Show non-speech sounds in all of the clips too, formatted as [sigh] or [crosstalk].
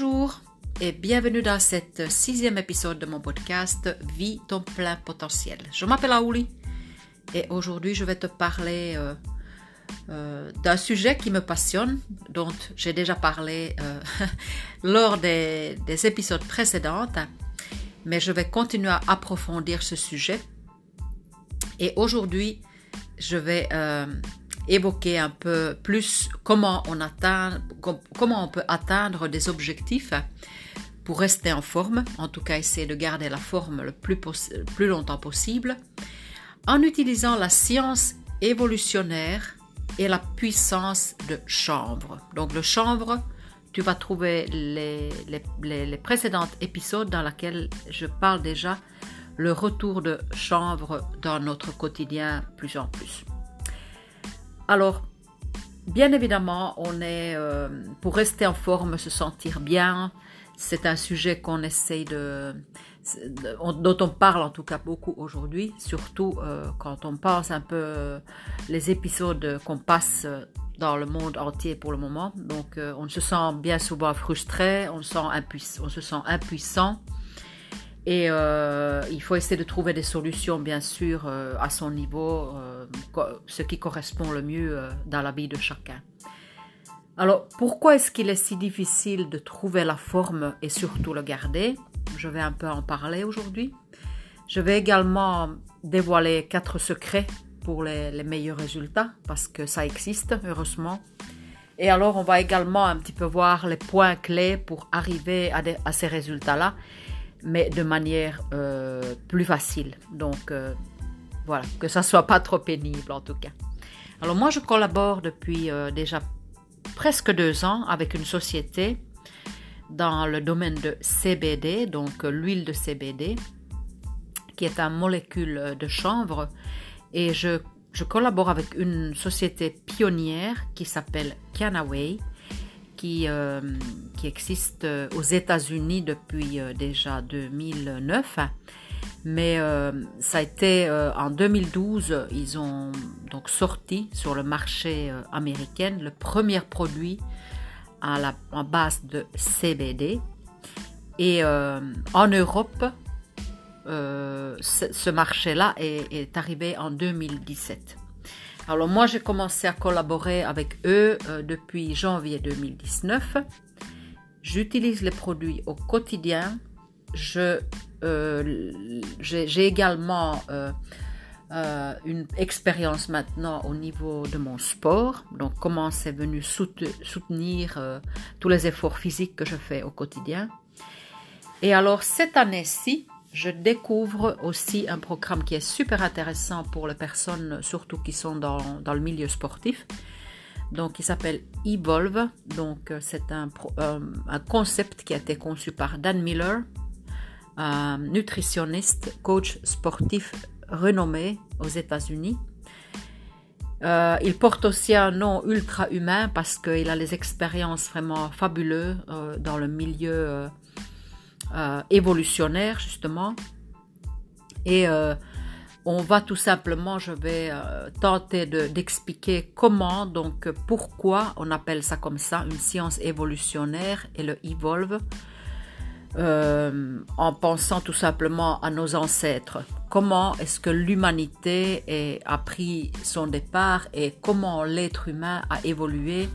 Bonjour et bienvenue dans cet sixième épisode de mon podcast Vie ton plein potentiel. Je m'appelle Aouli et aujourd'hui je vais te parler euh, euh, d'un sujet qui me passionne, dont j'ai déjà parlé euh, [laughs] lors des, des, épisodes précédents, mais je vais continuer à approfondir ce sujet. Et aujourd'hui, je vais évoquer un peu plus comment on peut atteindre des objectifs pour rester en forme, en tout cas essayer de garder la forme le plus, longtemps possible, en utilisant la science évolutionnaire et la puissance de chanvre. Donc le chanvre, tu vas trouver les, les, les précédents épisodes dans lesquels je parle déjà le retour de chanvre dans notre quotidien plus en plus. Alors, bien évidemment, on est euh, pour rester en forme, se sentir bien. C'est un sujet qu'on essaye de, dont on parle en tout cas beaucoup aujourd'hui, surtout euh, quand on pense un peu euh, les épisodes qu'on passe dans le monde entier pour le moment. Donc, on se sent bien souvent frustré, on, sent on se sent impuissant et euh, il faut essayer de trouver des solutions, bien sûr, euh, à son niveau, euh, ce qui correspond le mieux dans la vie de chacun. Alors, pourquoi est-ce qu'il est si difficile de trouver la forme et surtout le garder? Je vais un peu en parler aujourd'hui. Je vais également dévoiler quatre secrets pour les, meilleurs résultats, parce que ça existe, heureusement. Et alors, on va également un petit peu voir les points clés pour arriver à ces résultats-là mais de manière euh, plus facile. Donc euh, voilà, que ça soit pas trop pénible en tout cas. Alors moi je collabore depuis euh, déjà presque deux ans avec une société dans le domaine de CBD, donc l'huile de CBD, qui est une molécule de chanvre. Et je, je collabore avec une société pionnière qui s'appelle Canaway qui, euh, qui existe euh, aux États-Unis depuis euh, déjà 2009. Mais ça a été en 2012, ils ont donc sorti sur le marché américain le premier produit à la en base de CBD. Et en Europe, ce, marché-là est, arrivé en 2017. Alors moi, j'ai commencé à collaborer avec eux euh, depuis janvier 2019. J'utilise les produits au quotidien. Je, euh, j'ai également euh, une expérience maintenant au niveau de mon sport. Donc comment c'est venu soutenir tous les efforts physiques que je fais au quotidien. Et alors cette année-ci, je découvre aussi un programme qui est super intéressant pour les personnes, surtout qui sont dans, le milieu sportif. Donc, il s'appelle Evolve. Donc, euh, c'est un, euh, un, concept qui a été conçu par Dan Miller, un nutritionniste, coach sportif renommé aux États-Unis. Euh, il porte aussi un nom ultra humain parce qu'il a les expériences vraiment fabuleuses dans le milieu euh, évolutionnaire justement. Et euh, on va tout simplement, je vais euh, tenter d'expliquer comment, donc pourquoi on appelle ça comme ça, une science évolutionnaire et le evolve, en pensant tout simplement à nos ancêtres. Comment est-ce que l'humanité a pris son départ et comment l'être humain a évolué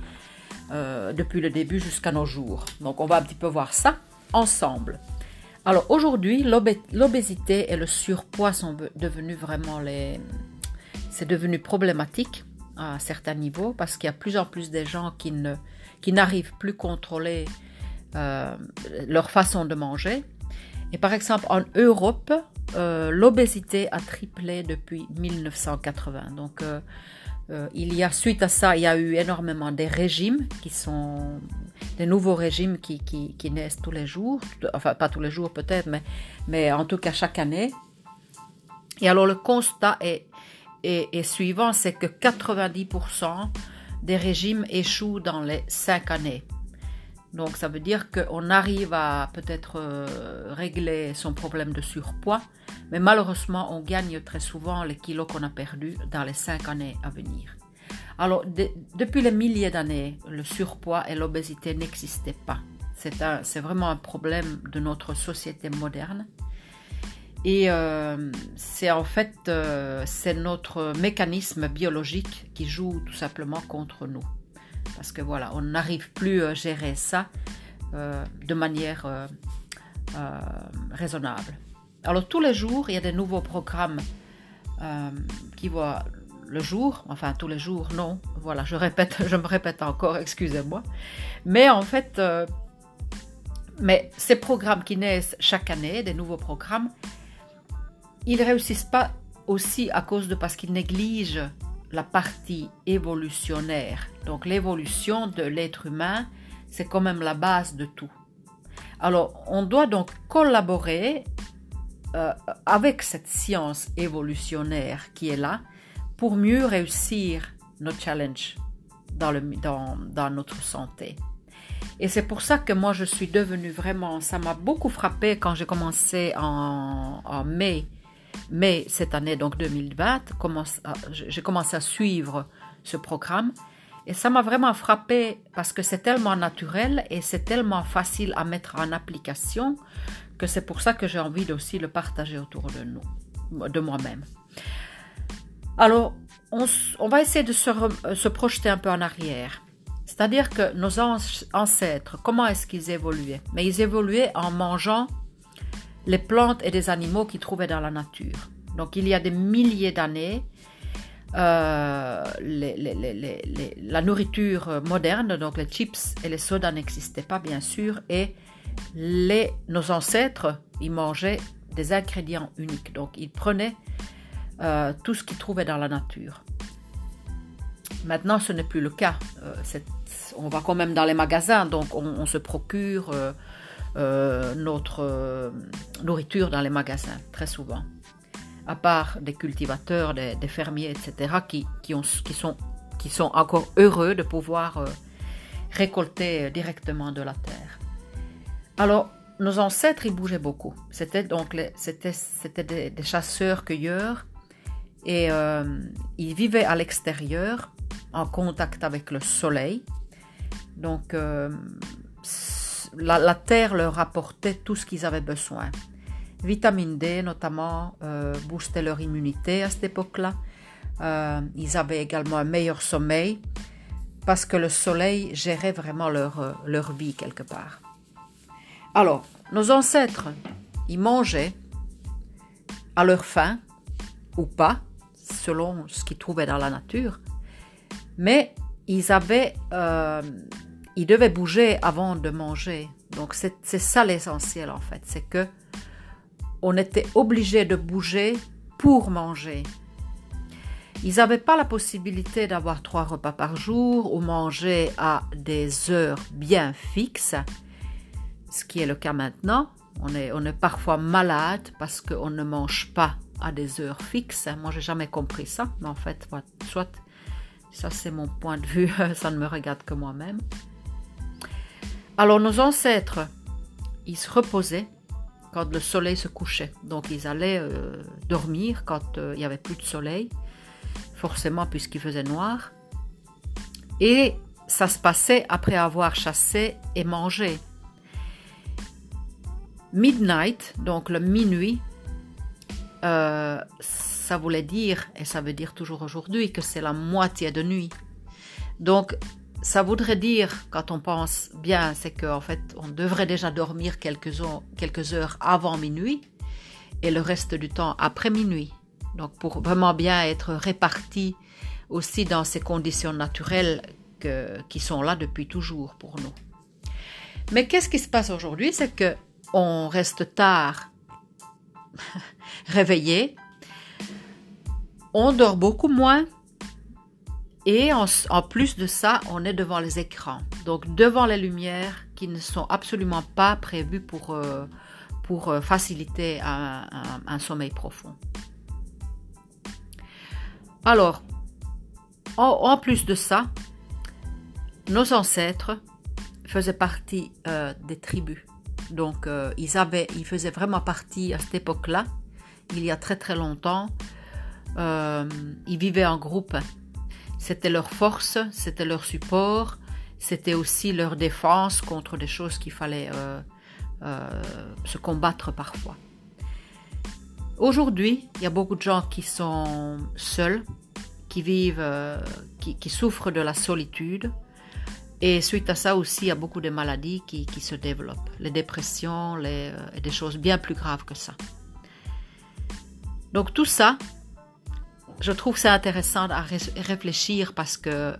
depuis le début jusqu'à nos jours. Donc on va un petit peu voir ça ensemble. Alors aujourd'hui, l'obésité et le surpoids sont devenus vraiment les... C'est devenu problématique à certains niveaux parce qu'il y a plus en plus de gens qui ne qui n'arrivent plus à contrôler euh, leur façon de manger. Et par exemple, en Europe, euh, l'obésité a triplé depuis 1980. Donc, euh, euh, il y a, suite à ça, il y a eu énormément de régimes qui sont des nouveaux régimes qui, naissent tous les jours, enfin pas tous les jours peut-être, mais, en tout cas chaque année. Et alors le constat est, est, suivant, c'est que 90% des régimes échouent dans les 5 années. Donc ça veut dire qu'on arrive à peut-être euh, régler son problème de surpoids, mais malheureusement on gagne très souvent les kilos qu'on a perdus dans les cinq années à venir. Alors depuis les milliers d'années, le surpoids et l'obésité n'existaient pas. C'est vraiment un problème de notre société moderne. Et euh, c'est en fait euh, c'est notre mécanisme biologique qui joue tout simplement contre nous. Parce que voilà, on n'arrive plus à gérer ça euh, de manière raisonnable. Alors tous les jours, il y a des nouveaux programmes qui voient le jour, enfin tous les jours, non, voilà, je répète, [laughs] je me répète encore, excusez-moi. Mais en fait, mais ces programmes qui naissent chaque année, des nouveaux programmes, ils réussissent pas aussi à cause de parce qu'ils négligent la partie évolutionnaire. Donc l'évolution de l'être humain, c'est quand même la base de tout. Alors on doit donc collaborer euh, avec cette science évolutionnaire qui est là pour mieux réussir nos challenges dans, notre santé. Et c'est pour ça que moi je suis devenue vraiment, ça m'a beaucoup frappé quand j'ai commencé en, en mai mais cette année, donc 2020, j'ai commencé à suivre ce programme et ça m'a vraiment frappé parce que c'est tellement naturel et c'est tellement facile à mettre en application que c'est pour ça que j'ai envie aussi le partager autour de nous, de moi-même. Alors, on, va essayer de se, se, projeter un peu en arrière. C'est-à-dire que nos ancêtres, comment est-ce qu'ils évoluaient? Mais ils évoluaient en mangeant les plantes et des animaux qu'ils trouvaient dans la nature. Donc il y a des milliers d'années, euh, la nourriture moderne, donc les chips et les sodas n'existaient pas bien sûr, et nos ancêtres, ils mangeaient des ingrédients uniques. Donc ils prenaient euh, tout ce qu'ils trouvaient dans la nature. Maintenant, ce n'est plus le cas. Euh, on va quand même dans les magasins, donc on, se procure euh, notre euh, nourriture dans les magasins, très souvent. À part des cultivateurs, des, fermiers, etc., qui, qui, qui, sont, qui sont encore heureux de pouvoir euh, récolter directement de la terre. Alors, nos ancêtres, ils bougeaient beaucoup. C'était donc c'était, c'était des, chasseurs-cueilleurs et ils vivaient à l'extérieur, en contact avec le soleil. Donc, la, terre leur apportait tout ce qu'ils avaient besoin. Vitamine D notamment euh, boostait leur immunité à cette époque-là. Euh, ils avaient également un meilleur sommeil parce que le soleil gérait vraiment leur, euh, leur vie quelque part. Alors, nos ancêtres, ils mangeaient à leur faim ou pas, selon ce qu'ils trouvaient dans la nature, mais ils avaient il devait bouger avant de manger. Donc c'est ça l'essentiel en fait, c'est que on était obligé de bouger pour manger. Ils n'avaient pas la possibilité d'avoir trois repas par jour ou manger à des heures bien fixes, ce qui est le cas maintenant. On est, on est parfois malade parce qu'on ne mange pas à des heures fixes. Moi, j'ai jamais compris ça, mais en fait, soit ça c'est mon point de vue, [laughs] ça ne me regarde que moi-même. Alors nos ancêtres, ils se reposaient quand le soleil se couchait. Donc ils allaient euh, dormir quand euh, il n'y avait plus de soleil, forcément puisqu'il faisait noir. Et ça se passait après avoir chassé et mangé. Midnight, donc le minuit, euh, ça voulait dire, et ça veut dire toujours aujourd'hui, que c'est la moitié de nuit. Donc ça voudrait dire, quand on pense bien, c'est qu'en fait, on devrait déjà dormir quelques heures, avant minuit et le reste du temps après minuit. Donc, pour vraiment bien être réparti aussi dans ces conditions naturelles qui sont là depuis toujours pour nous. Mais qu'est-ce qui se passe aujourd'hui? C'est que on reste tard [laughs] réveillé, on dort beaucoup moins et en, plus de ça, on est devant les écrans, donc devant les lumières qui ne sont absolument pas prévues pour, euh, pour euh, faciliter un, sommeil profond. Alors, en, plus de ça, nos ancêtres faisaient partie euh, des tribus. Donc, ils, avaient, ils faisaient vraiment partie à cette époque-là, il y a très très longtemps. ils vivaient en groupe c'était leur force, c'était leur support, c'était aussi leur défense contre des choses qu'il fallait euh, euh, se combattre parfois. Aujourd'hui, il y a beaucoup de gens qui sont seuls, qui vivent, euh, qui, souffrent de la solitude. Et suite à ça aussi, il y a beaucoup de maladies qui, se développent, les dépressions, des choses bien plus graves que ça. Donc tout ça, je trouve c'est intéressant à réfléchir parce que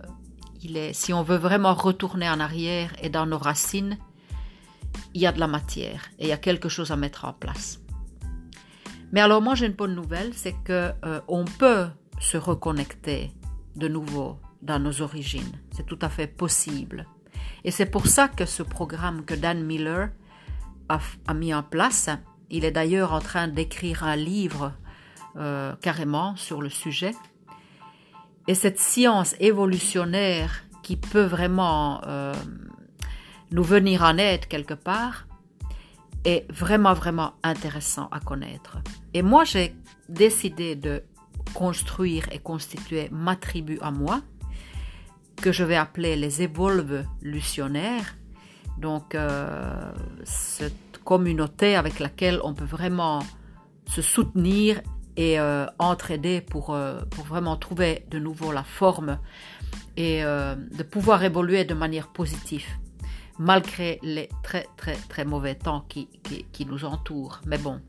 si on veut vraiment retourner en arrière et dans nos racines, il y a de la matière et il y a quelque chose à mettre en place. Mais alors moi j'ai une bonne nouvelle, c'est que euh, on peut se reconnecter de nouveau dans nos origines. C'est tout à fait possible. Et c'est pour ça que ce programme que Dan Miller a mis en place, il est d'ailleurs en train d'écrire un livre euh, carrément sur le sujet. Et cette science évolutionnaire qui peut vraiment euh, nous venir en aide quelque part est vraiment, vraiment intéressant à connaître. Et moi, j'ai décidé de construire et constituer ma tribu à moi, que je vais appeler les évolutionnaires. Donc, euh, cette communauté avec laquelle on peut vraiment se soutenir et euh, entraider pour, euh, pour vraiment trouver de nouveau la forme et euh, de pouvoir évoluer de manière positive malgré les très très très mauvais temps qui, qui, nous entourent. Mais bon,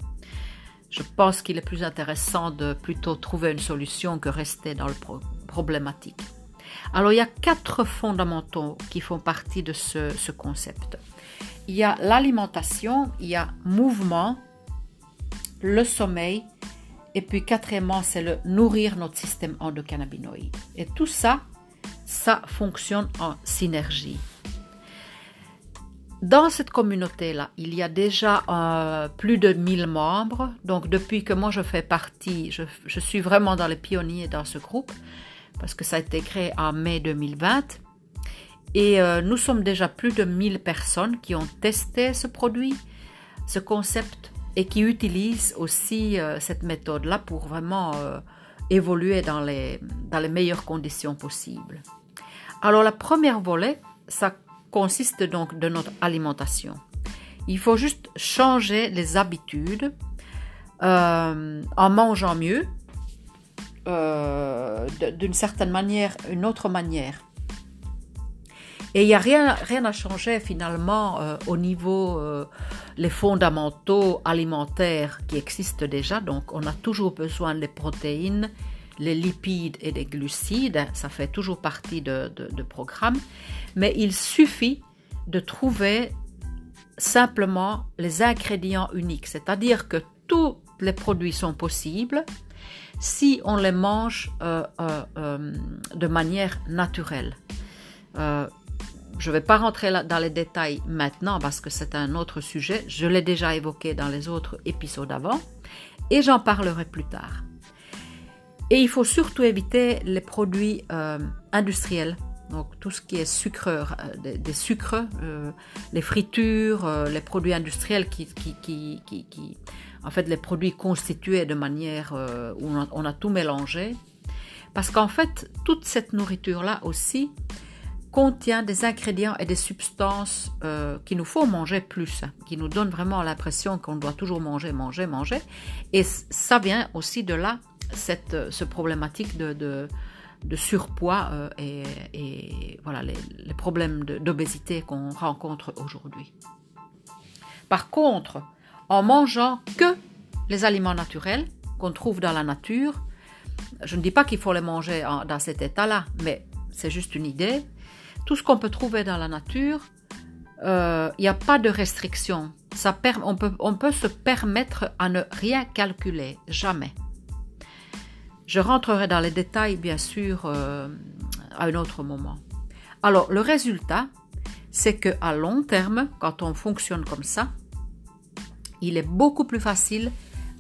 je pense qu'il est plus intéressant de plutôt trouver une solution que rester dans le problématique. Alors il y a quatre fondamentaux qui font partie de ce, ce concept. Il y a l'alimentation, il y a mouvement, le sommeil et puis quatrièmement, c'est le nourrir notre système endocannabinoïde. Et tout ça, ça fonctionne en synergie. Dans cette communauté-là, il y a déjà euh, plus de 1000 membres. Donc depuis que moi je fais partie, je, suis vraiment dans les pionniers dans ce groupe, parce que ça a été créé en mai 2020. Et euh, nous sommes déjà plus de 1000 personnes qui ont testé ce produit, ce concept et qui utilisent aussi euh, cette méthode-là pour vraiment euh, évoluer dans les, meilleures conditions possibles. Alors la première volet, ça consiste donc de notre alimentation. Il faut juste changer les habitudes euh, en mangeant mieux, d'une certaine manière, une autre manière. Et il n'y a rien, à changer finalement euh, au niveau euh, les fondamentaux alimentaires qui existent déjà. Donc on a toujours besoin des protéines, les lipides et les glucides. Ça fait toujours partie de, de, programme. Mais il suffit de trouver simplement les ingrédients uniques. C'est-à-dire que tous les produits sont possibles si on les mange euh, de manière naturelle. Je ne vais pas rentrer dans les détails maintenant parce que c'est un autre sujet. Je l'ai déjà évoqué dans les autres épisodes avant et j'en parlerai plus tard. Et il faut surtout éviter les produits euh, industriels, donc tout ce qui est sucreur, euh, des, sucres, euh, les fritures, les produits industriels qui, en fait, les produits constitués de manière où on a tout mélangé. Parce qu'en fait, toute cette nourriture-là aussi, contient des ingrédients et des substances euh, qu'il nous faut manger plus, hein, qui nous donnent vraiment l'impression qu'on doit toujours manger, manger, manger. Et ça vient aussi de là, cette euh, ce problématique de, de, surpoids euh, et, voilà les, les problèmes d'obésité qu'on rencontre aujourd'hui. Par contre, en mangeant que les aliments naturels qu'on trouve dans la nature, je ne dis pas qu'il faut les manger dans cet état-là, mais c'est juste une idée tout ce qu'on peut trouver dans la nature, il euh, n'y a pas de restriction. Ça on, peut, on peut se permettre à ne rien calculer, jamais. Je rentrerai dans les détails, bien sûr, euh, à un autre moment. Alors, le résultat, c'est que à long terme, quand on fonctionne comme ça, il est beaucoup plus facile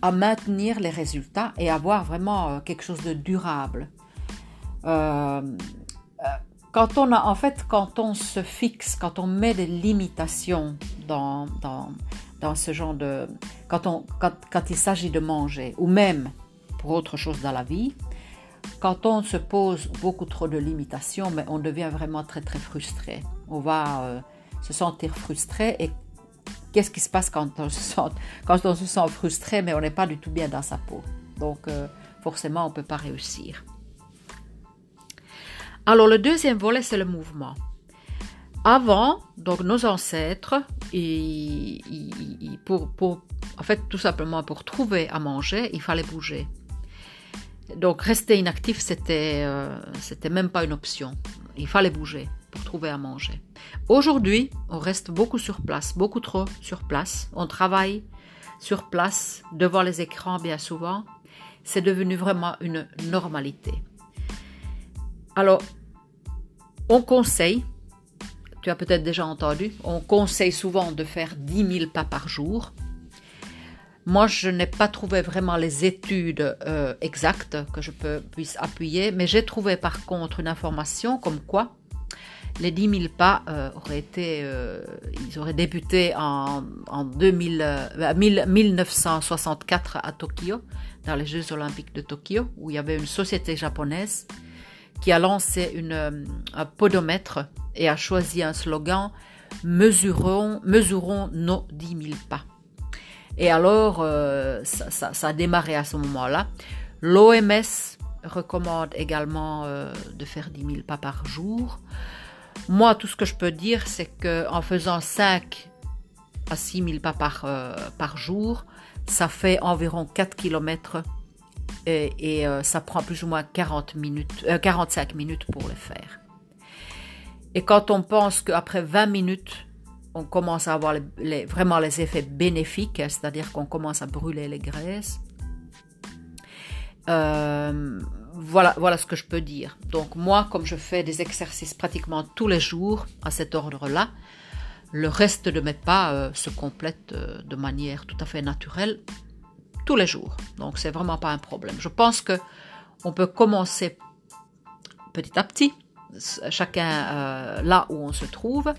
à maintenir les résultats et avoir vraiment euh, quelque chose de durable. Quand on a, en fait, quand on se fixe, quand on met des limitations dans, dans, ce genre de... Quand, on, quand, quand il s'agit de manger, ou même pour autre chose dans la vie, quand on se pose beaucoup trop de limitations, mais on devient vraiment très très frustré. On va se sentir frustré et qu'est-ce qui se passe quand on se sent, quand on se sent frustré mais on n'est pas du tout bien dans sa peau. Donc forcément on ne peut pas réussir. Alors le deuxième volet c'est le mouvement. Avant, donc nos ancêtres, pour, pour, en fait tout simplement pour trouver à manger, il fallait bouger. Donc rester inactif, c'était euh, c'était même pas une option. Il fallait bouger pour trouver à manger. Aujourd'hui, on reste beaucoup sur place, beaucoup trop sur place. On travaille sur place, devant les écrans bien souvent. C'est devenu vraiment une normalité. Alors, on conseille, tu as peut-être déjà entendu, on conseille souvent de faire 10 000 pas par jour. Moi, je n'ai pas trouvé vraiment les études euh, exactes que je peux, puisse appuyer, mais j'ai trouvé par contre une information comme quoi les 10 000 pas euh, auraient été, euh, ils auraient débuté en, en 1964 à Tokyo, dans les Jeux olympiques de Tokyo, où il y avait une société japonaise qui a lancé une, un podomètre et a choisi un slogan Mesurons, nos 10 000 pas. Et alors, euh, ça, a démarré à ce moment-là. L'OMS recommande également euh, de faire 10 000 pas par jour. Moi, tout ce que je peux dire, c'est qu'en faisant 5 à 6 000 pas par, euh, par jour, ça fait environ 4 km et, ça prend plus ou moins 40 minutes, 45 minutes pour le faire. Et quand on pense qu'après 20 minutes, on commence à avoir vraiment les effets bénéfiques, c'est-à-dire qu'on commence à brûler les graisses. Euh, voilà, voilà ce que je peux dire. Donc moi, comme je fais des exercices pratiquement tous les jours à cet ordre-là, le reste de mes pas euh, se complète euh, de manière tout à fait naturelle tous les jours. Donc c'est vraiment pas un problème. Je pense que on peut commencer petit à petit, chacun là où on se trouve,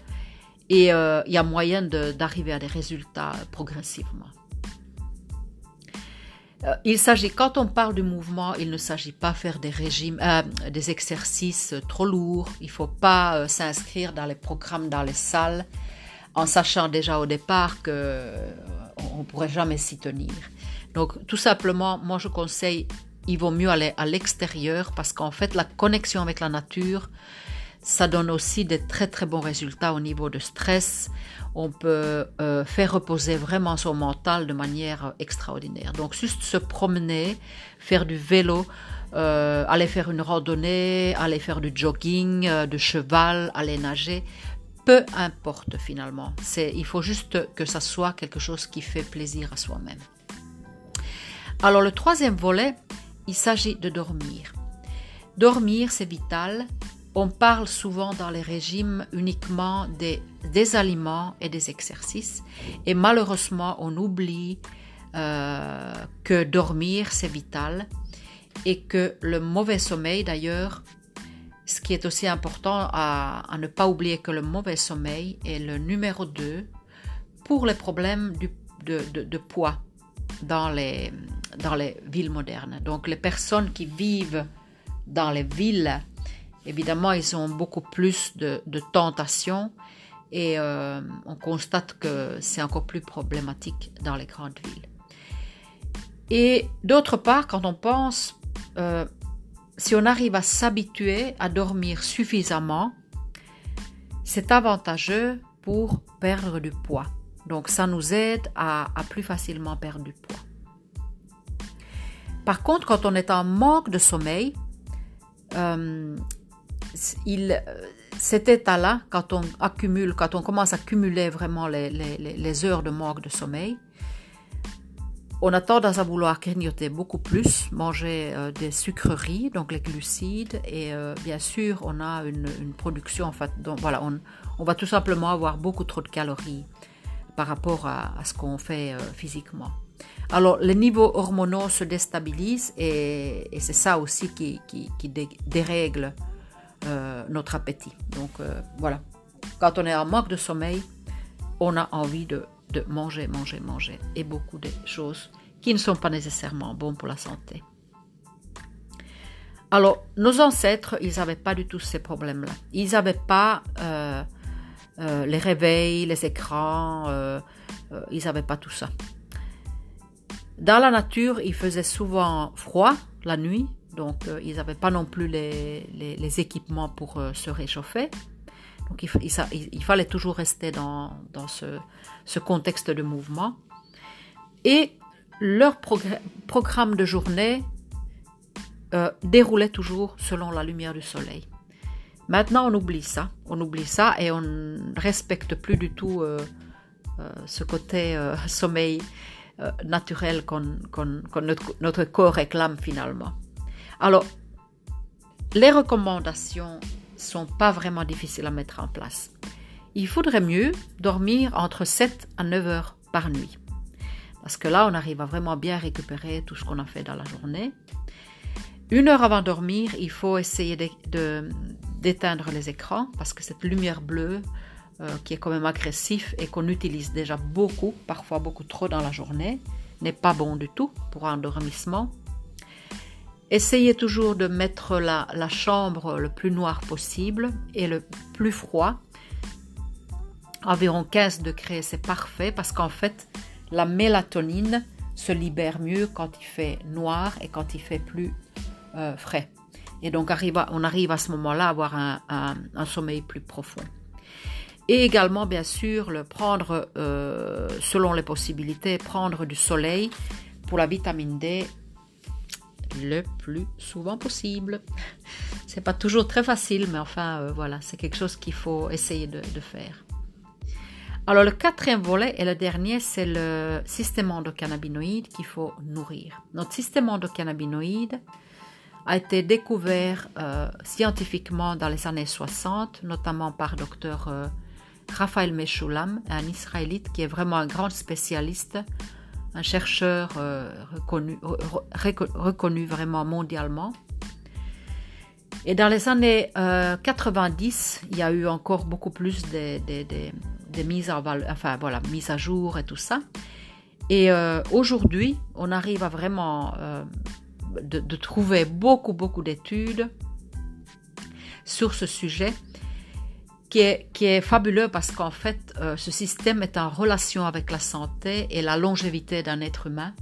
et euh, il y a moyen d'arriver à des résultats progressivement. Euh, il s'agit, quand on parle du mouvement, il ne s'agit pas faire des régimes, euh, des exercices trop lourds. Il ne faut pas s'inscrire dans les programmes, dans les salles, en sachant déjà au départ que on, ne pourrait jamais s'y tenir. Donc, tout simplement, moi je conseille, il vaut mieux aller à l'extérieur parce qu'en fait, la connexion avec la nature, ça donne aussi des très très bons résultats au niveau de stress. On peut euh, faire reposer vraiment son mental de manière extraordinaire. Donc juste se promener, faire du vélo, euh, aller faire une randonnée, aller faire du jogging, euh, de cheval, aller nager, peu importe finalement. C'est, il faut juste que ça soit quelque chose qui fait plaisir à soi-même. Alors le troisième volet, il s'agit de dormir. Dormir, c'est vital on parle souvent dans les régimes uniquement des, des aliments et des exercices. Et malheureusement, on oublie euh, que dormir, c'est vital. Et que le mauvais sommeil, d'ailleurs, ce qui est aussi important à, ne pas oublier que le mauvais sommeil est le numéro 2 pour les problèmes de, de, poids dans les, dans les villes modernes. Donc les personnes qui vivent dans les villes Évidemment, ils ont beaucoup plus de, tentations et euh, on constate que c'est encore plus problématique dans les grandes villes. Et d'autre part, quand on pense, euh, si on arrive à s'habituer à dormir suffisamment, c'est avantageux pour perdre du poids. Donc ça nous aide à, plus facilement perdre du poids. Par contre, quand on est en manque de sommeil, euh, il, cet état-là, quand on accumule, quand on commence à cumuler vraiment les, heures de manque de sommeil, on a tendance à vouloir grignoter beaucoup plus, manger euh, des sucreries, donc les glucides, et euh, bien sûr, on a une, production, en fait, donc voilà, on, va tout simplement avoir beaucoup trop de calories par rapport à, ce qu'on fait euh, physiquement. Alors, les niveaux hormonaux se déstabilisent et, c'est ça aussi qui, dérègle euh, notre appétit. Donc euh, voilà, quand on est en manque de sommeil, on a envie de, manger, manger, manger et beaucoup de choses qui ne sont pas nécessairement bonnes pour la santé. Alors, nos ancêtres, ils n'avaient pas du tout ces problèmes-là. Ils n'avaient pas euh, euh, les réveils, les écrans, euh, euh, ils n'avaient pas tout ça. Dans la nature, il faisait souvent froid la nuit, donc ils n'avaient pas non plus les, les, équipements pour se réchauffer. Donc il, il, fallait toujours rester dans, dans ce, ce, contexte de mouvement. Et leur programme de journée déroulait toujours selon la lumière du soleil. Maintenant, on oublie ça. On oublie ça et on ne respecte plus du tout euh, euh, ce côté euh, [laughs] sommeil naturel qu'on, notre, notre, corps réclame finalement. Alors, les recommandations sont pas vraiment difficiles à mettre en place. Il faudrait mieux dormir entre 7 à 9 heures par nuit. Parce que là, on arrive à vraiment bien récupérer tout ce qu'on a fait dans la journée. Une heure avant de dormir, il faut essayer de, d'éteindre les écrans parce que cette lumière bleue euh, qui est quand même agressif et qu'on utilise déjà beaucoup, parfois beaucoup trop dans la journée, n'est pas bon du tout pour un endormissement. Essayez toujours de mettre la, la chambre le plus noir possible et le plus froid. Environ 15 degrés, c'est parfait parce qu'en fait, la mélatonine se libère mieux quand il fait noir et quand il fait plus euh, frais. Et donc on arrive à ce moment-là à avoir un, sommeil plus profond. Et également, bien sûr, le prendre, euh, selon les possibilités, prendre du soleil pour la vitamine D le plus souvent possible. [laughs] C'est pas toujours très facile, mais enfin, euh, voilà, c'est quelque chose qu'il faut essayer de, de, faire. Alors, le quatrième volet et le dernier, c'est le système endocannabinoïde qu'il faut nourrir. Notre système endocannabinoïde, a été découvert euh, scientifiquement dans les années 60, notamment par docteur euh, Raphaël Meshulam, un Israélite qui est vraiment un grand spécialiste, un chercheur euh, reconnu, vraiment mondialement. Et dans les années 90, il y a eu encore beaucoup plus de, voilà, mises à jour et tout ça. Et aujourd'hui, on arrive à vraiment de, trouver beaucoup, beaucoup d'études sur ce sujet qui est, qui est fabuleux parce qu'en fait, euh, ce système est en relation avec la santé et la longévité d'un être humain,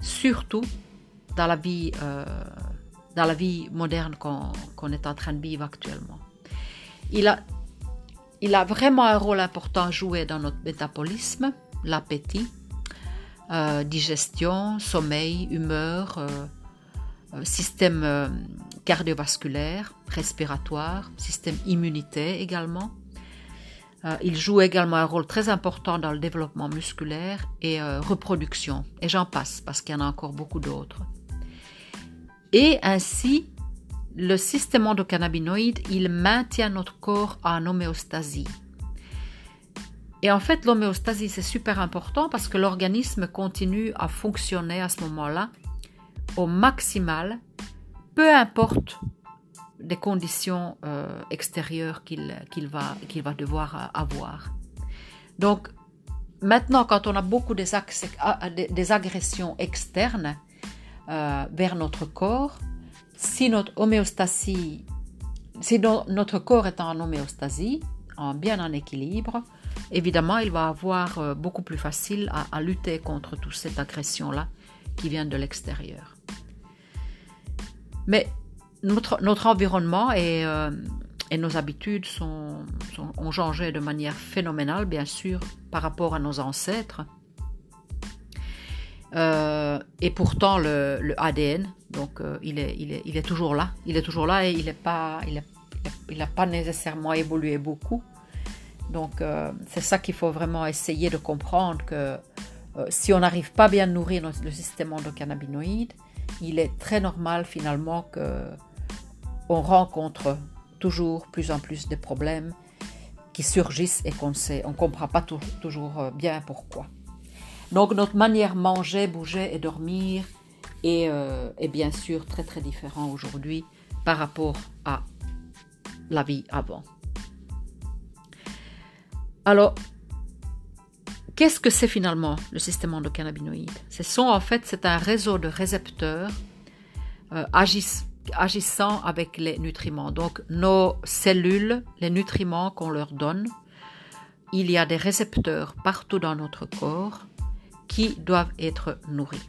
surtout dans la vie, euh, dans la vie moderne qu'on est en train de vivre actuellement. Il a, il a vraiment un rôle important à jouer dans notre métabolisme, l'appétit, euh, digestion, sommeil, humeur, système euh, cardiovasculaire, respiratoire, système immunité également. Euh, il joue également un rôle très important dans le développement musculaire et reproduction. Et j'en passe parce qu'il y en a encore beaucoup d'autres. Et ainsi, le système endocannabinoïde, il maintient notre corps en homéostasie. Et en fait, l'homéostasie, c'est super important parce que l'organisme continue à fonctionner à ce moment-là au maximal, peu importe les conditions euh, extérieures qu'il va, devoir euh, avoir. Donc, maintenant, quand on a beaucoup des, des agressions externes euh, vers notre corps, si notre homéostasie, si notre corps est en homéostasie, en bien en équilibre, évidemment, il va avoir beaucoup plus facile à, à lutter contre toute cette agression-là qui vient de l'extérieur. Mais notre, environnement et, euh, nos habitudes ont changé de manière phénoménale, bien sûr, par rapport à nos ancêtres. Euh, et pourtant, le, ADN, donc, euh, il, est, toujours là. Il est toujours là et il n'a pas, nécessairement évolué beaucoup. Donc, c'est ça qu'il faut vraiment essayer de comprendre que si on n'arrive pas bien à nourrir le système endocannabinoïde, il est très normal finalement que on rencontre toujours plus en plus de problèmes qui surgissent et qu'on ne on comprend pas toujours euh, bien pourquoi. Donc notre manière manger, bouger et dormir est, euh, est bien sûr très très différent aujourd'hui par rapport à la vie avant. Alors, Qu'est-ce que c'est finalement le système endocannabinoïde? Ce sont en fait c'est un réseau de récepteurs euh, agissant avec les nutriments. Donc nos cellules, les nutriments qu'on leur donne, il y a des récepteurs partout dans notre corps qui doivent être nourris.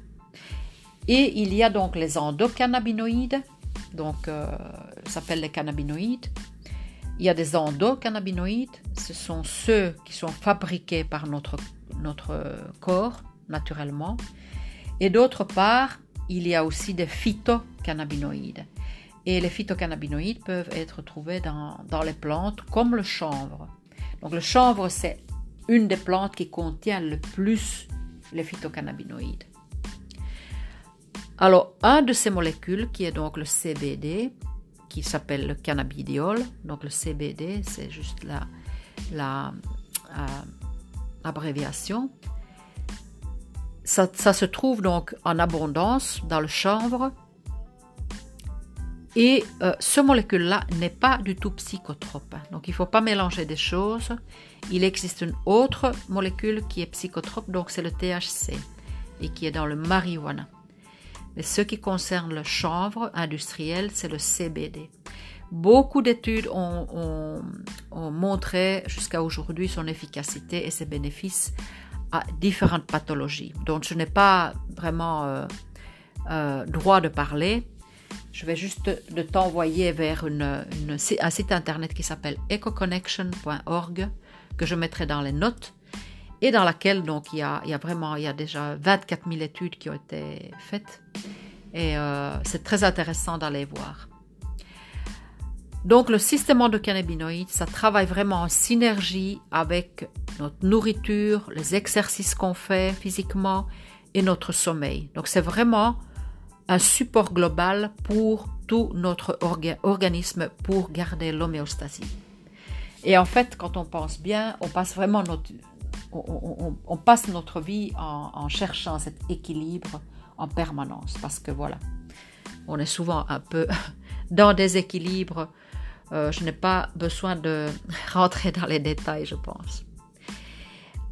Et il y a donc les endocannabinoïdes, donc euh, s'appellent les cannabinoïdes. Il y a des endocannabinoïdes, ce sont ceux qui sont fabriqués par notre, notre corps naturellement. Et d'autre part, il y a aussi des phytocannabinoïdes. Et les phytocannabinoïdes peuvent être trouvés dans, dans les plantes comme le chanvre. Donc le chanvre, c'est une des plantes qui contient le plus les phytocannabinoïdes. Alors, un de ces molécules, qui est donc le CBD, qui s'appelle le cannabidiol, donc le CBD, c'est juste la, la euh, abréviation, ça, se trouve donc en abondance dans le chanvre. Et euh, ce molécule-là n'est pas du tout psychotrope. Donc il ne faut pas mélanger des choses. Il existe une autre molécule qui est psychotrope, donc c'est le THC, et qui est dans le marijuana. Mais ce qui concerne le chanvre industriel, c'est le CBD. Beaucoup d'études ont, ont montré jusqu'à aujourd'hui son efficacité et ses bénéfices à différentes pathologies dont je n'ai pas vraiment euh, euh, droit de parler. Je vais juste de t'envoyer vers un site internet qui s'appelle ecoconnection.org que je mettrai dans les notes et dans laquelle donc il y a, il y a vraiment il y a déjà 24 000 études qui ont été faites et euh, c'est très intéressant d'aller voir. Donc le système endocannabinoïde, ça travaille vraiment en synergie avec notre nourriture, les exercices qu'on fait physiquement et notre sommeil. Donc c'est vraiment un support global pour tout notre organisme pour garder l'homéostasie. Et en fait, quand on pense bien, on passe vraiment notre, on, passe notre vie en, en, cherchant cet équilibre en permanence parce que voilà, on est souvent un peu [laughs] dans des équilibres euh, je n'ai pas besoin de [laughs] rentrer dans les détails, je pense.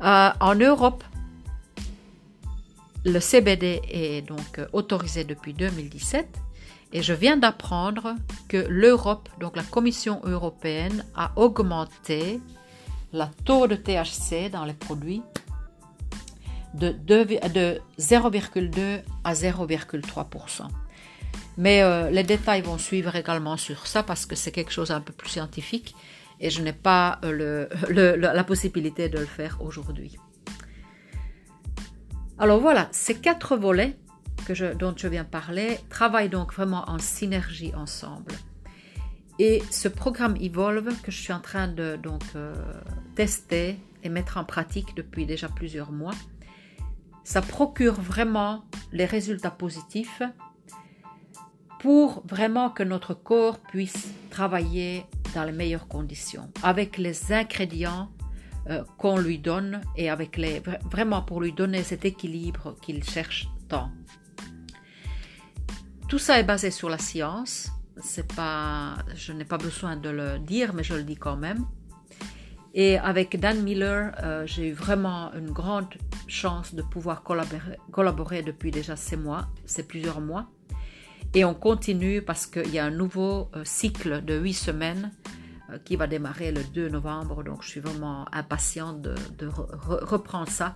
Euh, en Europe, le CBD est donc autorisé depuis 2017 et je viens d'apprendre que l'Europe, donc la Commission européenne, a augmenté le taux de THC dans les produits de 0,2 à 0,3%. Mais euh, les détails vont suivre également sur ça parce que c'est quelque chose un peu plus scientifique et je n'ai pas euh, [laughs] la possibilité de le faire aujourd'hui. Alors voilà, ces quatre volets dont je viens parler travaillent donc vraiment en synergie ensemble. Et ce programme Evolve que je suis en train de donc, euh, tester et mettre en pratique depuis déjà plusieurs mois, ça procure vraiment les résultats positifs pour vraiment que notre corps puisse travailler dans les meilleures conditions, avec les ingrédients euh, qu'on lui donne et avec les, vraiment pour lui donner cet équilibre qu'il cherche tant. Tout ça est basé sur la science. C'est pas, je n'ai pas besoin de le dire, mais je le dis quand même. Et avec Dan Miller, euh, j'ai eu vraiment une grande chance de pouvoir collaborer, collaborer depuis déjà ces mois, ces plusieurs mois. Et on continue parce qu'il y a un nouveau euh, cycle de huit semaines euh, qui va démarrer le 2 novembre. Donc je suis vraiment impatiente de, reprendre ça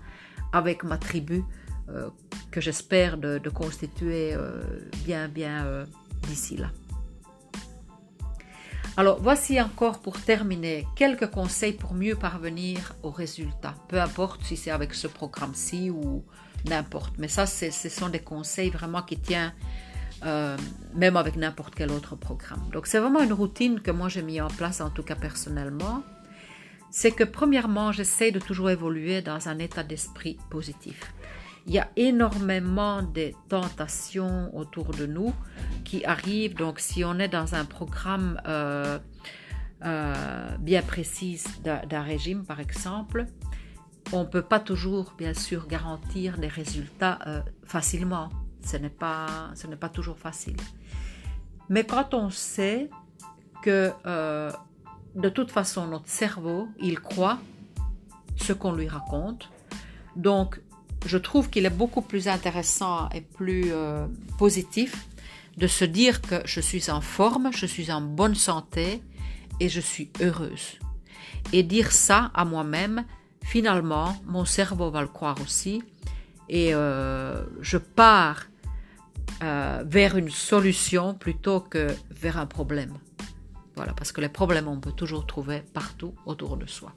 avec ma tribu euh, que j'espère de, constituer bien, bien d'ici là. Alors voici encore pour terminer quelques conseils pour mieux parvenir aux résultats, peu importe si c'est avec ce programme-ci ou n'importe. Mais ça, ce sont des conseils vraiment qui tiennent euh, même avec n'importe quel autre programme. Donc c'est vraiment une routine que moi j'ai mis en place, en tout cas personnellement. C'est que premièrement, j'essaie de toujours évoluer dans un état d'esprit positif. Il y a énormément de tentations autour de nous qui arrivent. Donc si on est dans un programme euh, euh, bien précis d'un régime, par exemple, on ne peut pas toujours, bien sûr, garantir des résultats facilement ce n'est pas, ce n'est pas toujours facile. Mais quand on sait que euh, de toute façon notre cerveau, il croit ce qu'on lui raconte, donc je trouve qu'il est beaucoup plus intéressant et plus euh, positif de se dire que je suis en forme, je suis en bonne santé et je suis heureuse. Et dire ça à moi-même, finalement, mon cerveau va le croire aussi. Et euh, je pars euh, vers une solution plutôt que vers un problème. Voilà, parce que les problèmes, on peut toujours trouver partout autour de soi.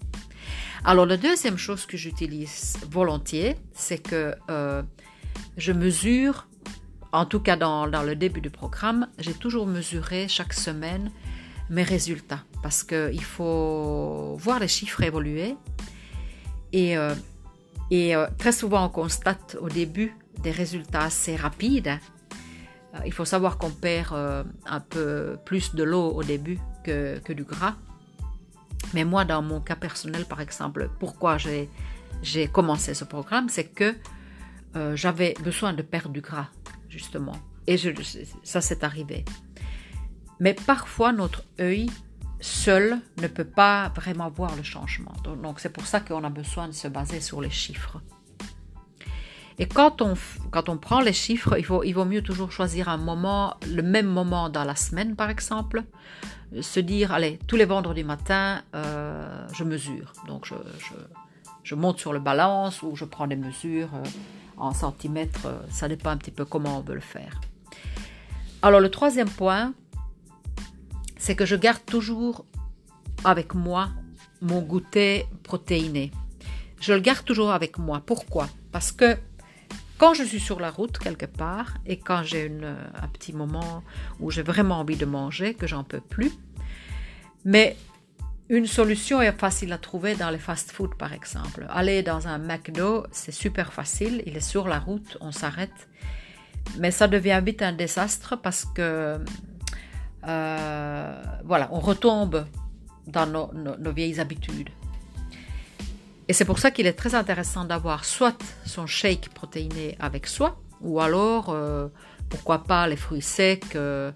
Alors, la deuxième chose que j'utilise volontiers, c'est que euh, je mesure, en tout cas dans, dans le début du programme, j'ai toujours mesuré chaque semaine mes résultats parce qu'il faut voir les chiffres évoluer. Et, euh, et très souvent, on constate au début des résultats assez rapides. Euh, il faut savoir qu'on perd un peu plus de l'eau au début que, que, du gras. Mais moi, dans mon cas personnel, par exemple, pourquoi j'ai commencé ce programme, c'est que j'avais besoin de perdre du gras, justement. Et je, ça, s'est arrivé. Mais parfois, notre œil seul ne peut pas vraiment voir le changement. Donc, c'est pour ça qu'on a besoin de se baser sur les chiffres. Et quand on, quand on prend les chiffres, il, faut, il vaut mieux toujours choisir un moment, le même moment dans la semaine par exemple, se dire, allez, tous les vendredis matin, euh, je mesure. Donc je, je, je, monte sur le balance ou je prends des mesures euh, en centimètres, ça dépend un petit peu comment on veut le faire. Alors le troisième point, c'est que je garde toujours avec moi mon goûter protéiné. Je le garde toujours avec moi. Pourquoi? Parce que quand je suis sur la route quelque part et quand j'ai un petit moment où j'ai vraiment envie de manger, que j'en peux plus, mais une solution est facile à trouver dans les fast-food par exemple. Aller dans un McDo, c'est super facile, il est sur la route, on s'arrête, mais ça devient vite un désastre parce que euh, voilà, on retombe dans nos, vieilles habitudes. Et c'est pour ça qu'il est très intéressant d'avoir soit son shake protéiné avec soi, ou alors, euh, pourquoi pas, les fruits secs euh,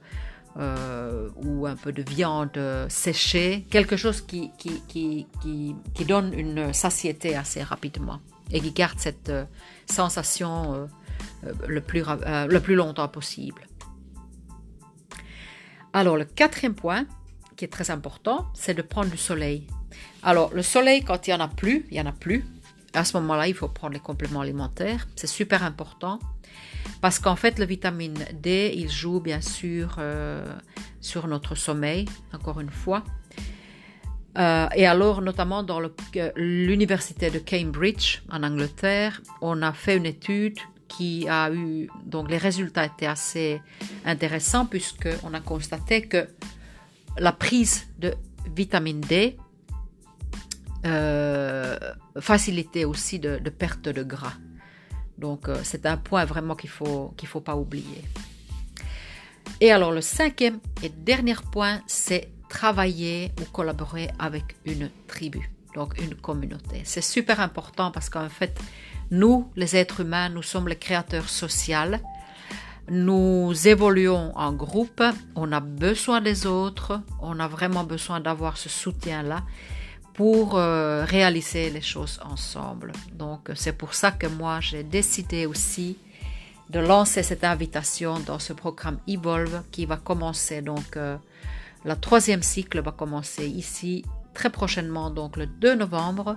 ou un peu de viande séchée, quelque chose qui, qui, qui, qui, donne une satiété assez rapidement et qui garde cette sensation le, plus, le plus longtemps possible. Alors le quatrième point, qui est très important, c'est de prendre du soleil. Alors le soleil, quand il n'y en a plus, il n'y en a plus. À ce moment-là, il faut prendre les compléments alimentaires. C'est super important parce qu'en fait, le vitamine D, il joue bien sûr euh, sur notre sommeil, encore une fois. Euh, et alors, notamment dans l'université de Cambridge, en Angleterre, on a fait une étude qui a eu donc les résultats étaient assez intéressants puisque on a constaté que la prise de vitamine D euh, facilitait aussi de, perte de gras. Donc euh, c'est un point vraiment qu'il faut qu'il faut pas oublier. Et alors le cinquième et dernier point, c'est travailler ou collaborer avec une tribu, donc une communauté. C'est super important parce qu'en fait, nous, les êtres humains, nous sommes les créateurs sociaux. Nous évoluons en groupe, on a besoin des autres, on a vraiment besoin d'avoir ce soutien-là pour euh, réaliser les choses ensemble. Donc c'est pour ça que moi j'ai décidé aussi de lancer cette invitation dans ce programme Evolve qui va commencer donc euh, la troisième cycle va commencer ici très prochainement donc le 2 novembre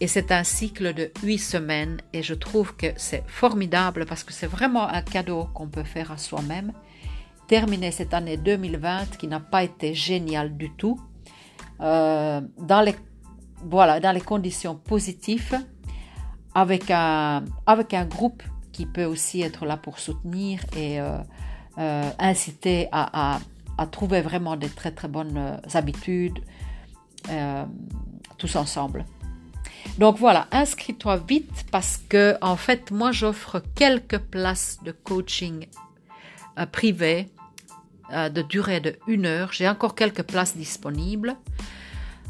et c'est un cycle de huit semaines et je trouve que c'est formidable parce que c'est vraiment un cadeau qu'on peut faire à soi-même. Terminer cette année 2020 qui n'a pas été géniale du tout, euh, dans, les, voilà, dans les conditions positives, avec un, avec un groupe qui peut aussi être là pour soutenir et euh, euh, inciter à, à, trouver vraiment des très très bonnes habitudes tous ensemble. Donc voilà, inscris-toi vite parce que en fait, moi j'offre quelques places de coaching privé de durée de une heure. J'ai encore quelques places disponibles.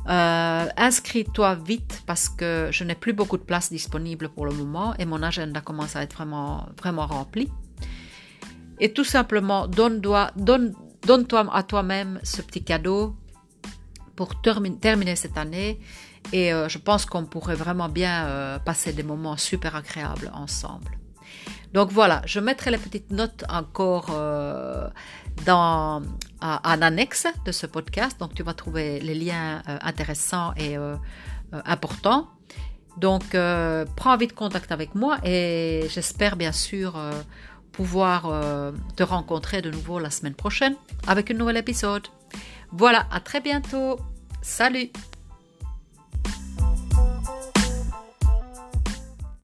Euh, inscris-toi vite parce que je n'ai plus beaucoup de places disponibles pour le moment et mon agenda commence à être vraiment, rempli. Et tout simplement, donne-toi donne, donne à toi-même ce petit cadeau pour terminer cette année et euh, je pense qu'on pourrait vraiment bien euh, passer des moments super agréables ensemble. Donc voilà, je mettrai les petites notes encore euh, dans en annexe de ce podcast. Donc tu vas trouver les liens euh, intéressants et euh, importants. Donc prends vite contact avec moi et j'espère bien sûr pouvoir te rencontrer de nouveau la semaine prochaine avec un nouvel épisode. Voilà, à très bientôt. Salut